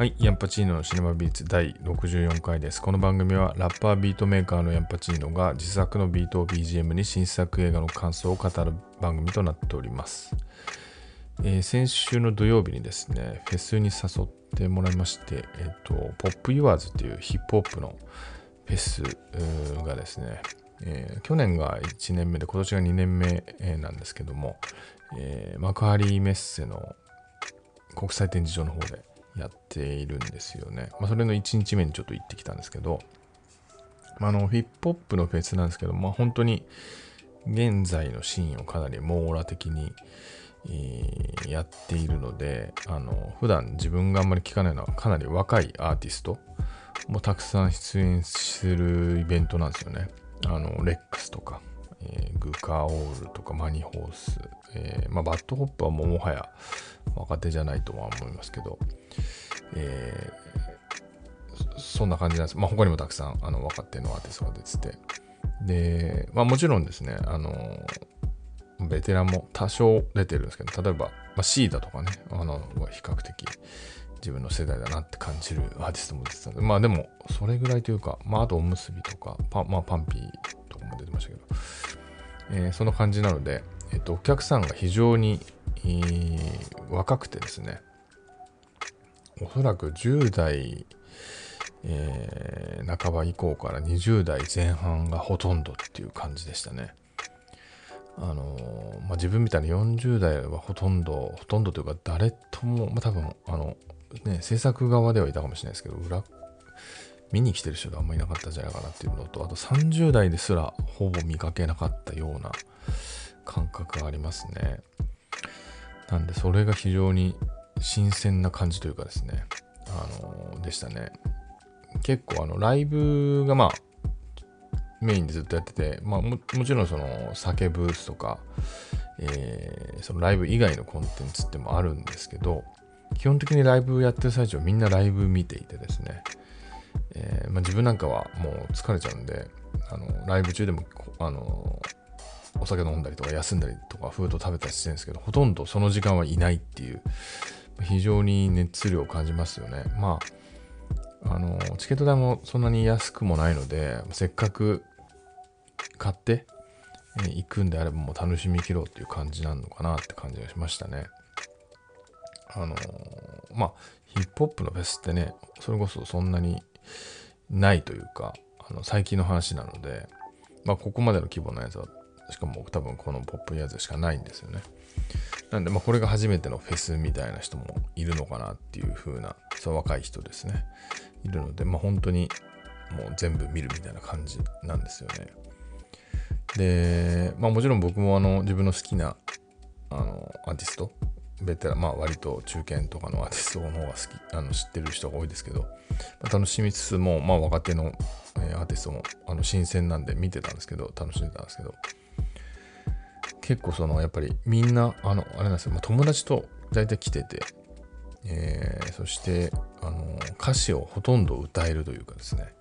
はい、ヤンパチーノのシネマビーツ第64回です。この番組はラッパービートメーカーのヤンパチーノが自作のビートを BGM に新作映画の感想を語る番組となっております。えー先週の土曜日にですね、フェスに誘ってもらいまして、えっ、と、ポップユアーズっていうヒップホップのフェスがですね、えー去年が1年目で今年が2年目なんですけども、えー幕張メッセの国際展示場の方でやっているんですよね。まあ、それの1日目にちょっと行ってきたんですけど、まあ、あのヒップホップのフェスなんですけど、まあ、本当に現在のシーンをかなり網羅的に、えーやっているのであの普段自分があんまり聞かないのはかなり若いアーティストもたくさん出演するイベントなんですよね。あの LEX とか、えー guca owl とか MonyHorse、えーまあ、 BAD HOP はももはや若手じゃないとは思いますけど、えーそんな感じなんです。まあ、他にもたくさんあの若手のアーティストが出てて。で、まあ、もちろんですね、あの、ベテランも多少出てるんですけど、例えば、まあ、 SEEDA とかね、あの、比較的自分の世代だなって感じるアーティストも出てたんで、まあでも、それぐらいというか、まあ、あとおむすびとか、パ,、まあ、パンピーも出てましたけど、えーその感じなので、えっと、お客さんが非常に、えー若くてですね、おそらく10代、えー半ば以降から20代前半がほとんどっていう感じでしたね。あのーまあ、自分みたいな40代はほとんど、ほとんどというか誰とも、まあ、多分、あの、ね、制作側ではいたかもしれないですけど、裏、見に来てる人があんまりいなかったんじゃないかなっていうのと、あと30代ですらほぼ見かけなかったような感覚がありますね。なんで、それが非常に新鮮な感じというかですね、あのでしたね。結構、あの、ライブがまあ、メインでずっとやってて、まあも、ちろんその酒ブースとか、えーそのライブ以外のコンテンツってもあるんですけど、基本的にライブやってる最中はみんなライブ見ていてですね、えーまあ、自分なんかはもう疲れちゃうんで、あのライブ中でもあのお酒飲んだりとか休んだりとかフード食べたりしてるんですけど、ほとんどその時間はいないっていう、非常に熱量を感じますよね。まあ、あの、チケット代もそんなに安くもないので、せっかく買って、行くんであればもう楽しみきろうっていう感じなのかなって感じがしましたね。あのまあ、ヒップホップのフェスってね、それこそそんなにないというか、あの最近の話なので、まあ、ここまでの規模のやつは、しかも多分このポップやつしかないんですよね。なんで、ま、これが初めてのフェスみたいな人もいるのかなっていう風な、そう若い人ですね。いるので、まあ、本当にもう全部見るみたいな感じなんですよね。で、まあ、もちろん僕もあの自分の好きなあのアーティスト、ベテラン、まあ、割と中堅とかのアーティストの方が好き、あの知ってる人が多いですけど、まあ、楽しみつつも、まあ、若手の、えアーティストもあの新鮮なんで見てたんですけど、楽しんでたんですけど、結構そのやっぱりみんな、あの、あれなんですよ、まあ、友達と大体来てて、えーそしてあの歌詞をほとんど歌えるというかですね。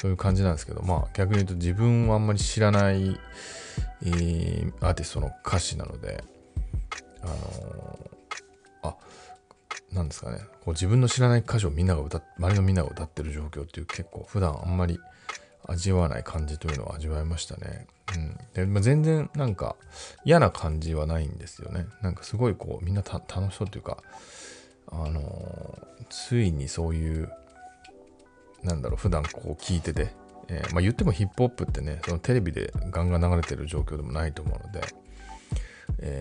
そういう感じなんですけどまあ逆に言うと自分はあんまり知らない、えーアーティストの歌詞なのであのあなんですかねこう自分の知らない歌詞をみんなが歌っ周りのみんなが歌ってる状況っていう結構普段あんまり味わわない感じというのを味わいましたね。うん、で、まあ、全然なんか嫌な感じはないんですよね。なんかすごいこうみんな楽しそうというかあのーついにそういう、なんだろう、普段こう聞いてて、えーまあ言ってもヒップホップってね、そのテレビでガンガン流れてる状況でもないと思うので、え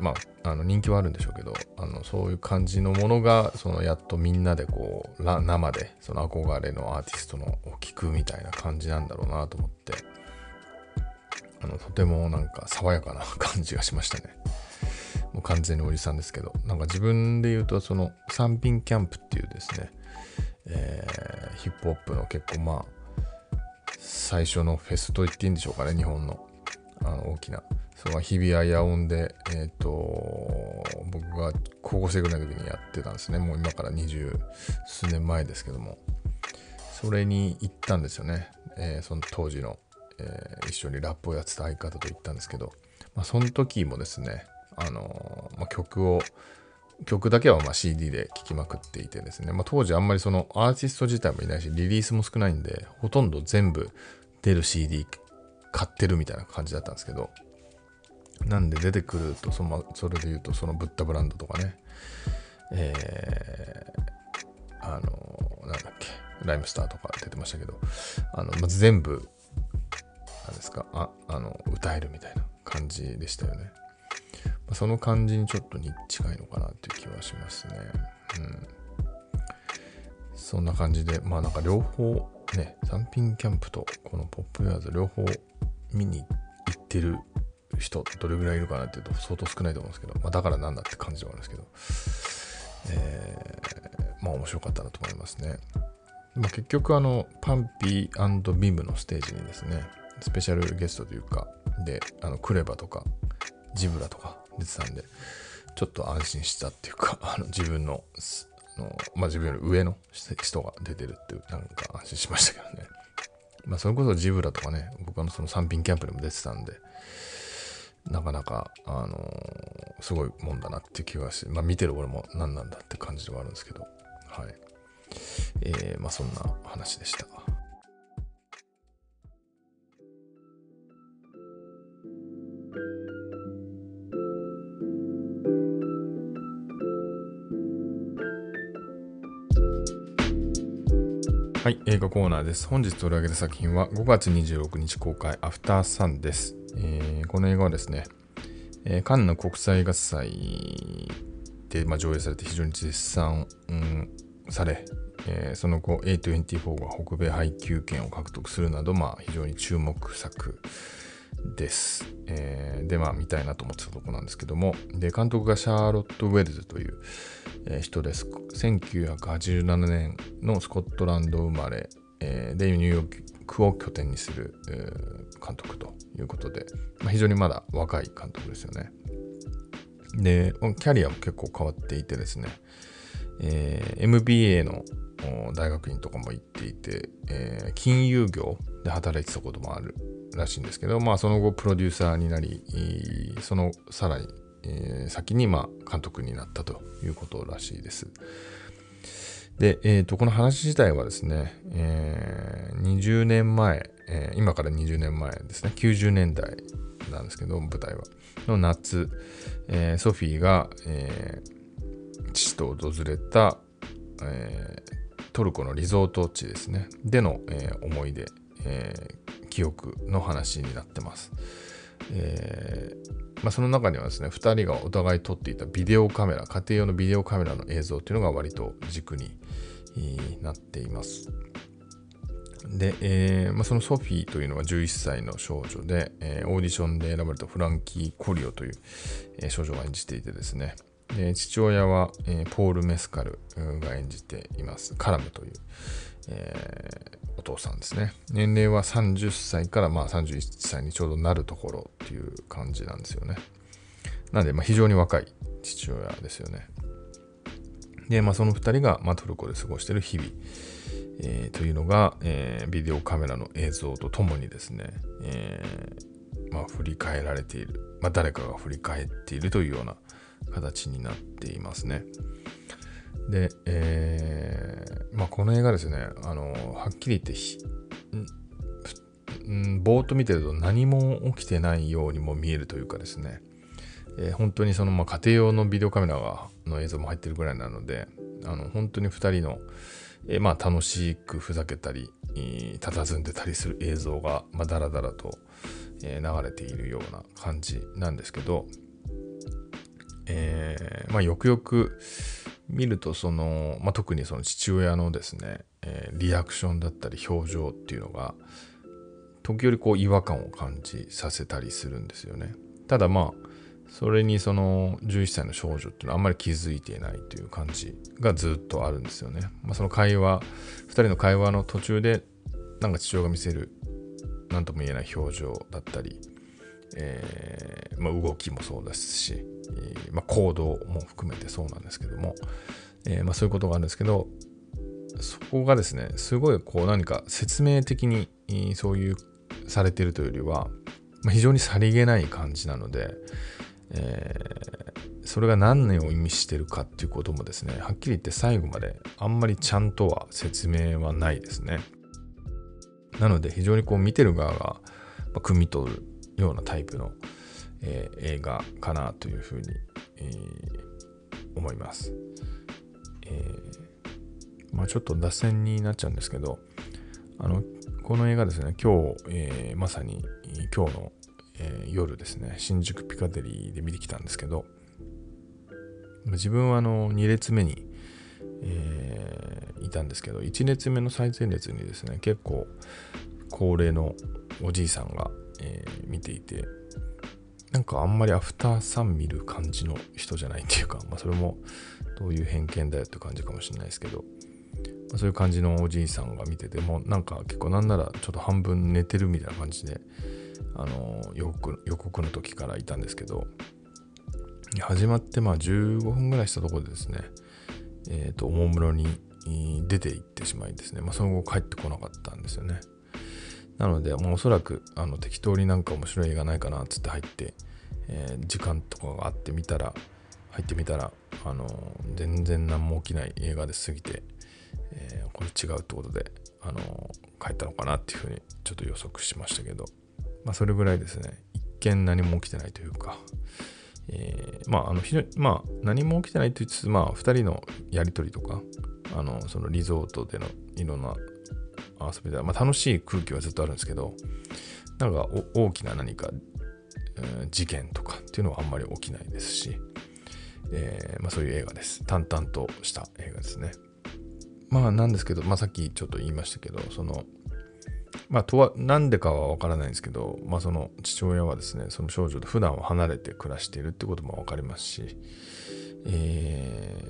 まあ、あの人気はあるんでしょうけど、あのそういう感じのものが、そのやっとみんなでこう、生で、その憧れのアーティストのを聞くみたいな感じなんだろうなと思って、あのとてもなんか爽やかな感じがしましたね。もう完全におじさんですけど、なんか自分で言うと、その三品キャンプっていうですね、えーヒップホップの結構まあ、最初のフェスと言っていいんでしょうかね、日本の。あの大きな。その日比谷野音で、えっ、と、僕が高校生ぐらいの時にやってたんですね。もう今から二十数年前ですけども。それに行ったんですよね。えーその当時の、えー一緒にラップをやってた相方と行ったんですけど、まあ、その時もですね、あのまあ、曲を曲だけはま CD で聴きまくっていてですね、まあ、当時あんまりそのアーティスト自体もいないしリリースも少ないんでほとんど全部出る CD 買ってるみたいな感じだったんですけどなんで出てくるとそのそれで言うとそのブッダブランドとかねえー、あのなんだっけライムスターとか出てましたけどあの、まず全部なんですかああの歌えるみたいな感じでしたよねその感じにちょっとに近いのかなっていう気はしますね。うん。そんな感じで、まあなんか両方ね、三品キャンプとこのポップウェアーズ両方見に行ってる人どれぐらいいるかなっていうと相当少ないと思うんですけど、まあだからなんだって感じではあるんですけど、えー、まあ面白かったなと思いますね。まあ、結局あの、パンピービムのステージにですね、スペシャルゲストというか、で、あの、クレバとか、ジブラとか出てたんで、ちょっと安心したっていうか、あの自分の、あのまあ、自分より上の人が出てるっていう、なんか安心しましたけどね。まあ、それこそジブラとかね、僕のその3品キャンプでも出てたんで、なかなか、あのー、すごいもんだなっていう気がして、まあ、見てる俺も何なんだって感じではあるんですけど、はい。えー、まあ、そんな話でした。はい、映画コーナーです。本日取り上げた作品は5月26日公開、アフターサンです。えー、この映画はですね、えー、カンヌ国際映画祭で、まあ、上映されて非常に絶賛、うん、され、えー、その後 A24 が北米配給権を獲得するなど、まあ、非常に注目作です。えー、で、まあ、見たいなと思ってたところなんですけども、で、監督がシャーロット・ウェルズという、えー、人です。1987年のスコットランド生まれ、えー、で、ニューヨークを拠点にする、監督ということで、まあ、非常にまだ若い監督ですよね。で、キャリアも結構変わっていてですね、えー、MBA の大学院とかも行っていて、えー、金融業で働いてたこともあるらしいんですけど、まあ、その後プロデューサーになり、そのさらに、えー、先に、まあ、監督になったということらしいです。で、えーと、この話自体はですね、えー、20年前、えー、今から20年前ですね、90年代なんですけど、舞台は。の夏、えー、ソフィーが、えー、父と訪れた、えー、トルコのリゾート地ですね、での、えー、思い出、えー、記憶の話になってます。えーまあ、その中にはですね、2人がお互い撮っていたビデオカメラ、家庭用のビデオカメラの映像っていうのが割と軸になっています。で、えーまあ、そのソフィーというのは11歳の少女で、えー、オーディションで選ばれたフランキー・コリオという、え、少女が演じていてですね、で父親は、え、ポール・メスカルが演じています。カラムという、え、お父さんですね。年齢は30歳からまあ31歳にちょうどなるところっていう感じなんですよね。なんで、ま、非常に若い父親ですよね。で、まあ、その2人が、ま、トルコで過ごしている日々、えー、というのが、えー、ビデオカメラの映像とともにですね、えー、まあ、振り返られている、まあ、誰かが振り返っているというような形になっていますね。で、えー、まあ、この映画ですね、あの、はっきり言ってん、ぼーっと見てると何も起きてないようにも見えるというかですね、えー、本当にその、まあ、家庭用のビデオカメラがの映像も入ってるぐらいなので、あの、本当に2人の、えー、まあ、楽しくふざけたり、佇んでたりする映像が、まあ、だらだらと、え、流れているような感じなんですけど、えー、まあ、よくよく見るとその、まあ、特にその父親のですね、えー、リアクションだったり表情っていうのが時折こう違和感を感じさせたりするんですよね。ただまあそれにその11歳の少女っていうのはあんまり気づいていないという感じがずっとあるんですよね、まあ、その会話2人の会話の途中でなんか父親が見せる何とも言えない表情だったり、えーまあ、動きもそうですしえー、まあ、行動も含めてそうなんですけども、えー、まあ、そういうことがあるんですけどそこがですねすごいこう何か説明的にそういうされてるというよりは、ま、非常にさりげない感じなので、え、それが何年を意味してるかっていうこともですねはっきり言って最後まであんまりちゃんとは説明はないですね。なので非常にこう見てる側が、ま汲み取るようなタイプの、えー、映画かなというふうに、えー、思います、えー、まあ、ちょっと脱線になっちゃうんですけどあのこの映画ですね今日、えまさに今日の、え夜ですね新宿ピカデリーで見てきたんですけど自分はあの2列目に、えー、いたんですけど1列目の最前列にですね結構高齢のおじいさんが、えー、見ていてなんかあんまりアフターさん見る感じの人じゃないっていうか、まあ、それもどういう偏見だよって感じかもしれないですけど、まあ、そういう感じのおじいさんが見ててもなんか結構なんならちょっと半分寝てるみたいな感じであの予告予告の時からいたんですけど始まってまあ15分ぐらいしたところでですね、えっ、ー、と、おもむろに出て行ってしまいですね、まあ、その後帰ってこなかったんですよね。なので、もうおそらくあの適当になんか面白い映画ないかなっつって入って、えー、時間とかがあってみたら、入ってみたら、あのー、全然何も起きない映画で過ぎて、えー、これ違うってことで、あの帰ったのかなっていうふうにちょっと予測しましたけど、まあ、それぐらいですね、一見何も起きてないというか、えー、まあ、あの、まあ、何も起きてないと言いつつ、まあ、2人のやりとりとか、あの、そのリゾートでのいろんな遊びで、まあ、楽しい空気はずっとあるんですけど、なんか大きな何か、えー、事件とかっていうのはあんまり起きないですし、えー、まあ、そういう映画です。淡々とした映画ですね。まあなんですけど、まあさっきちょっと言いましたけど、その、まあ、とは、なんでかはわからないんですけど、まあ、その父親はですね、その少女と普段は離れて暮らしているってこともわかりますし、え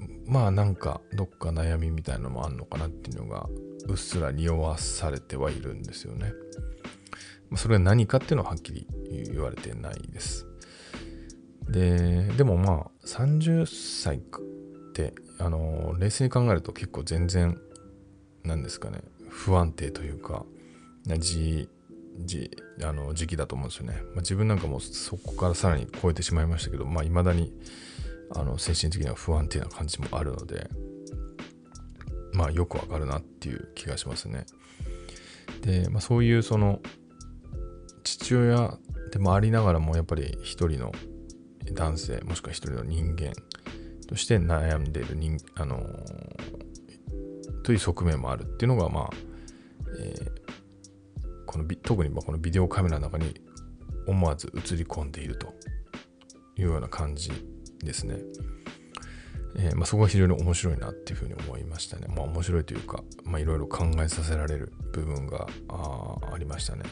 ー、まあ、なんか、どっか悩みみたいなのもあるのかなっていうのが、うっすら匂わされてはいるんですよね。ま、それが何かっていうのははっきり言われてないです。で、でもまあ、30歳って、あの、冷静に考えると結構全然、なんですかね、不安定というか、じ、じ、あの、時期だと思うんですよね。まあ、自分なんかもそこからさらに超えてしまいましたけど、まあ、未だに、あの、精神的には不安定な感じもあるので、まあ、よくわかるなっていう気がしますね。で、まあ、そういうその、父親でもありながらも、やっぱり一人の男性、もしくは一人の人間として悩んでいる人、あのという側面もあるっていうのが、まあ、えー、この特にこのビデオカメラの中に思わず映り込んでいるというような感じですね。えー、まあ、そこが非常に面白いなっていうふうに思いましたね。まあ面白いというか、まあいろいろ考えさせられる部分があありましたね。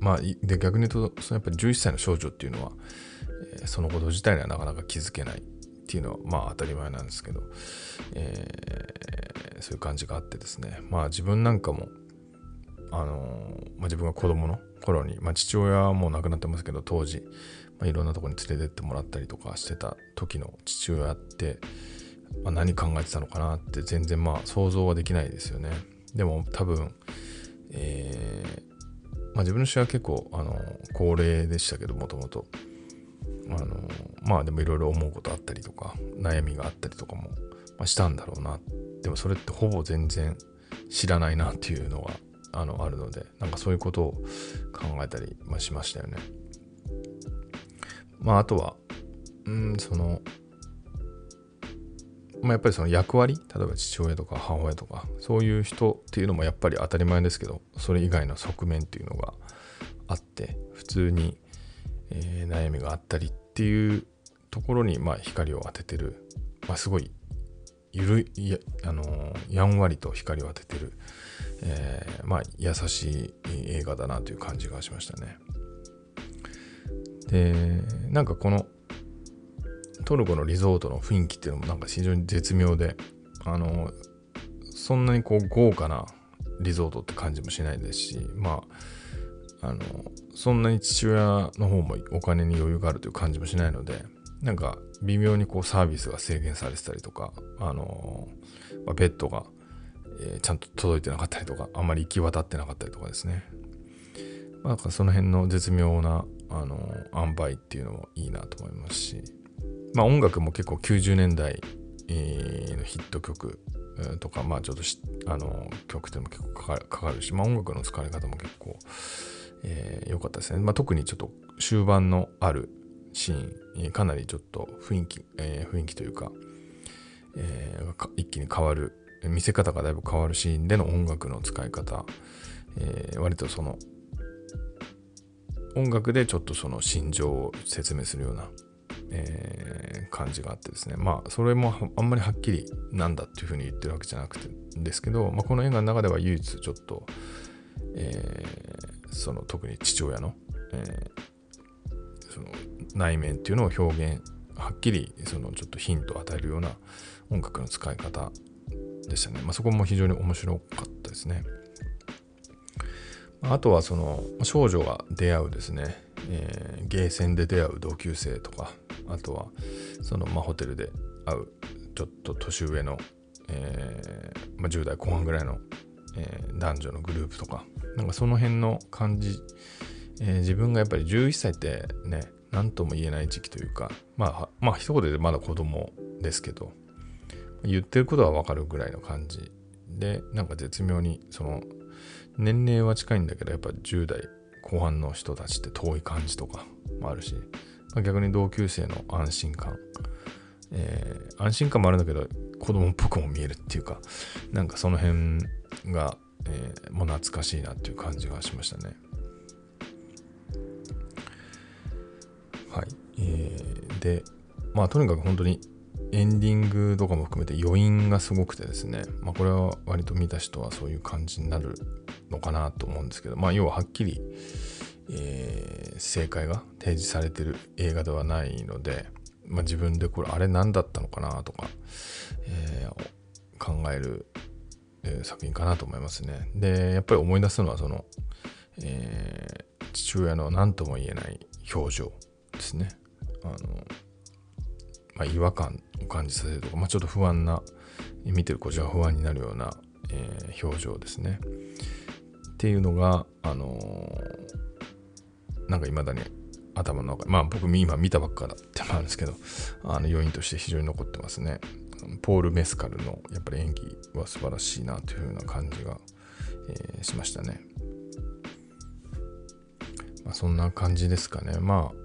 まあ、で逆に言うと、そのやっぱり11歳の少女っていうのは、えー、そのこと自体にはなかなか気づけないっていうのはまあ当たり前なんですけど、えー、そういう感じがあってですねまあ自分なんかもあのー、まあ、自分が子供の頃に、まあ、父親はもう亡くなってますけど当時、まあ、いろんなとこに連れてってもらったりとかしてた時の父親って、まあ、何考えてたのかなって全然まあ想像はできないですよね。でも多分、えーまあ、自分の父親は結構あの高齢でしたけどもともと。あのまあでもいろいろ思うことあったりとか悩みがあったりとかも、まあ、したんだろうな。でもそれってほぼ全然知らないなっていうのがあのあるのでなんかそういうことを考えたり、まあ、しましたよね。まああとはうんそのまあ、やっぱりその役割例えば父親とか母親とかそういう人っていうのもやっぱり当たり前ですけどそれ以外の側面っていうのがあって普通にえー、悩みがあったりっていうところに、まあ、光を当ててる、まあ、すごいゆるいあのー、やんわりと光を当ててる、えー、まあ、優しい映画だなという感じがしましたね。でなんかこのトルコのリゾートの雰囲気っていうのもなんか非常に絶妙であのそんなにこう豪華なリゾートって感じもしないですしまああのそんなに父親の方もお金に余裕があるという感じもしないので、なんか微妙にこうサービスが制限されてたりとか、あの、まあ、ベッドが、えー、ちゃんと届いてなかったりとか、あんまり行き渡ってなかったりとかですね。まあ、その辺の絶妙なあの塩梅っていうのもいいなと思いますし、まあ、音楽も結構90年代、のヒット曲とか、まあちょっとあの曲っていうのも結構かかるかかるし、まあ、音楽の使われ方も結構良、えー、かったですね。まあ、特にちょっと終盤のあるシーン、かなりちょっと雰囲気、えー、雰囲気というか、えー、一気に変わる、見せ方がだいぶ変わるシーンでの音楽の使い方、えー、割とその音楽でちょっとその心情を説明するような、えー、感じがあってですねまあそれもあんまりはっきりなんだっていうふうに言ってるわけじゃなくてですけど、まあ、この映画の中では唯一ちょっと、えー、その特に父親の,、えー、その内面っていうのを表現はっきりそのちょっとヒントを与えるような音楽の使い方でしたね、まあ、そこも非常に面白かったですね。あとはその少女が出会うですね、えー、ゲーセンで出会う同級生とかあとはその、まあ、ホテルで会うちょっと年上の、えーまあ、10代後半ぐらいの、えー、男女のグループとかなんかその辺の感じ、え、自分がやっぱり11歳ってね何とも言えない時期というかまあまあ一言でまだ子供ですけど言ってることはわかるぐらいの感じでなんか絶妙にその年齢は近いんだけど、やっぱ10代後半の人たちって遠い感じとかもあるし、まあ、逆に同級生の安心感、えー、安心感もあるんだけど、子供っぽくも見えるっていうか、なんかその辺が、えー、もう懐かしいなっていう感じがしましたね。はい。えー、で、まあとにかく本当にエンディングとかも含めて余韻がすごくてですね、まあ、これは割と見た人はそういう感じになるのかなと思うんですけど、まあ、要ははっきり、えー、正解が提示されてる映画ではないので、まあ、自分でこれあれ何だったのかなとか、えー、考える、えー、作品かなと思いますね。でやっぱり思い出すのはその、え父親の何とも言えない表情ですね。あのまあ、違和感を感じさせるとか、まあ、ちょっと不安な見てるこちら不安になるような、えー、表情ですね。っていうのが、あのー、なんか未だに頭の中まあ僕今見たばっかだってもあるんですけどあの要因として非常に残ってますね。ポール・メスカルのやっぱり演技は素晴らしいなというふうな感じが、えー、しましたね。まあ、そんな感じですかね。まあ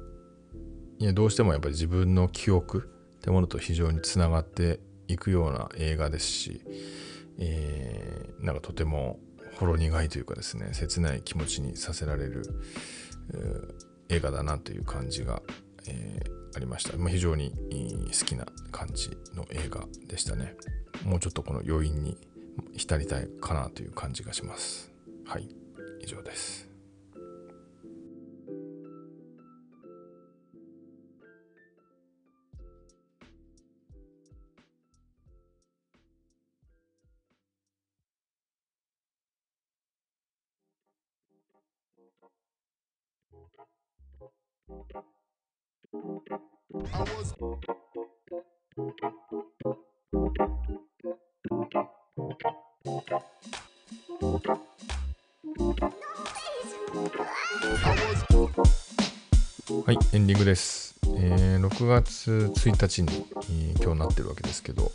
いやどうしてもやっぱり自分の記憶ってものと非常につながっていくような映画ですし、えー、なんかとてもほろ苦いというかですね切ない気持ちにさせられる、映画だなという感じが、えー、ありました、まあ、非常に好きな感じの映画でしたね。もうちょっとこの余韻に浸りたいかなという感じがします。はい。以上です。はい、エンディングです。えー、6月1日に、えー、今日なってるわけですけど、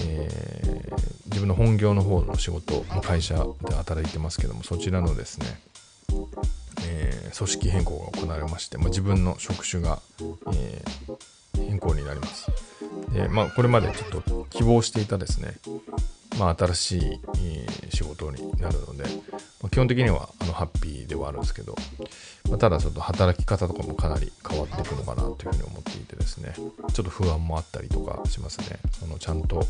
えー、自分の本業の方の仕事、会社で働いてますけども、そちらのですね、えー、組織変更が行われまして、まあ、自分の職種が、えー、変更になります。で、まあ、これまでちょっと希望していたですね、まあ、新しい、えー、仕事になるので、まあ、基本的にはあのハッピーではあるんですけど、まあ、ただちょっと働き方とかもかなり変わっていくのかなというふうに思っていてですね、ちょっと不安もあったりとかしますね。あのちゃんと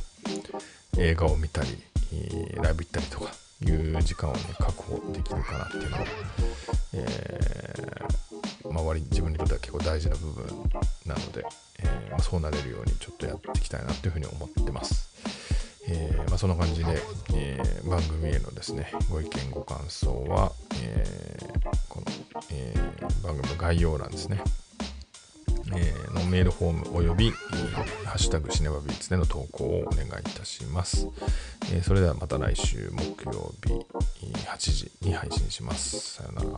映画を見たり、ライブ行ったりとかいう時間をね、確保できるかなっていうのは、えー、周り自分にとっては結構大事な部分なので、えー、まあ、そうなれるようにちょっとやっていきたいなというふうに思ってます。えー、まあ、そんな感じで、え、番組へのですね、ご意見、ご感想は、えー、この、え番組の概要欄ですね、えのメールフォームおよび、ハッシュタグシネバビーツでの投稿をお願いいたします。えそれではまた来週木曜日8時に配信します。さよなら。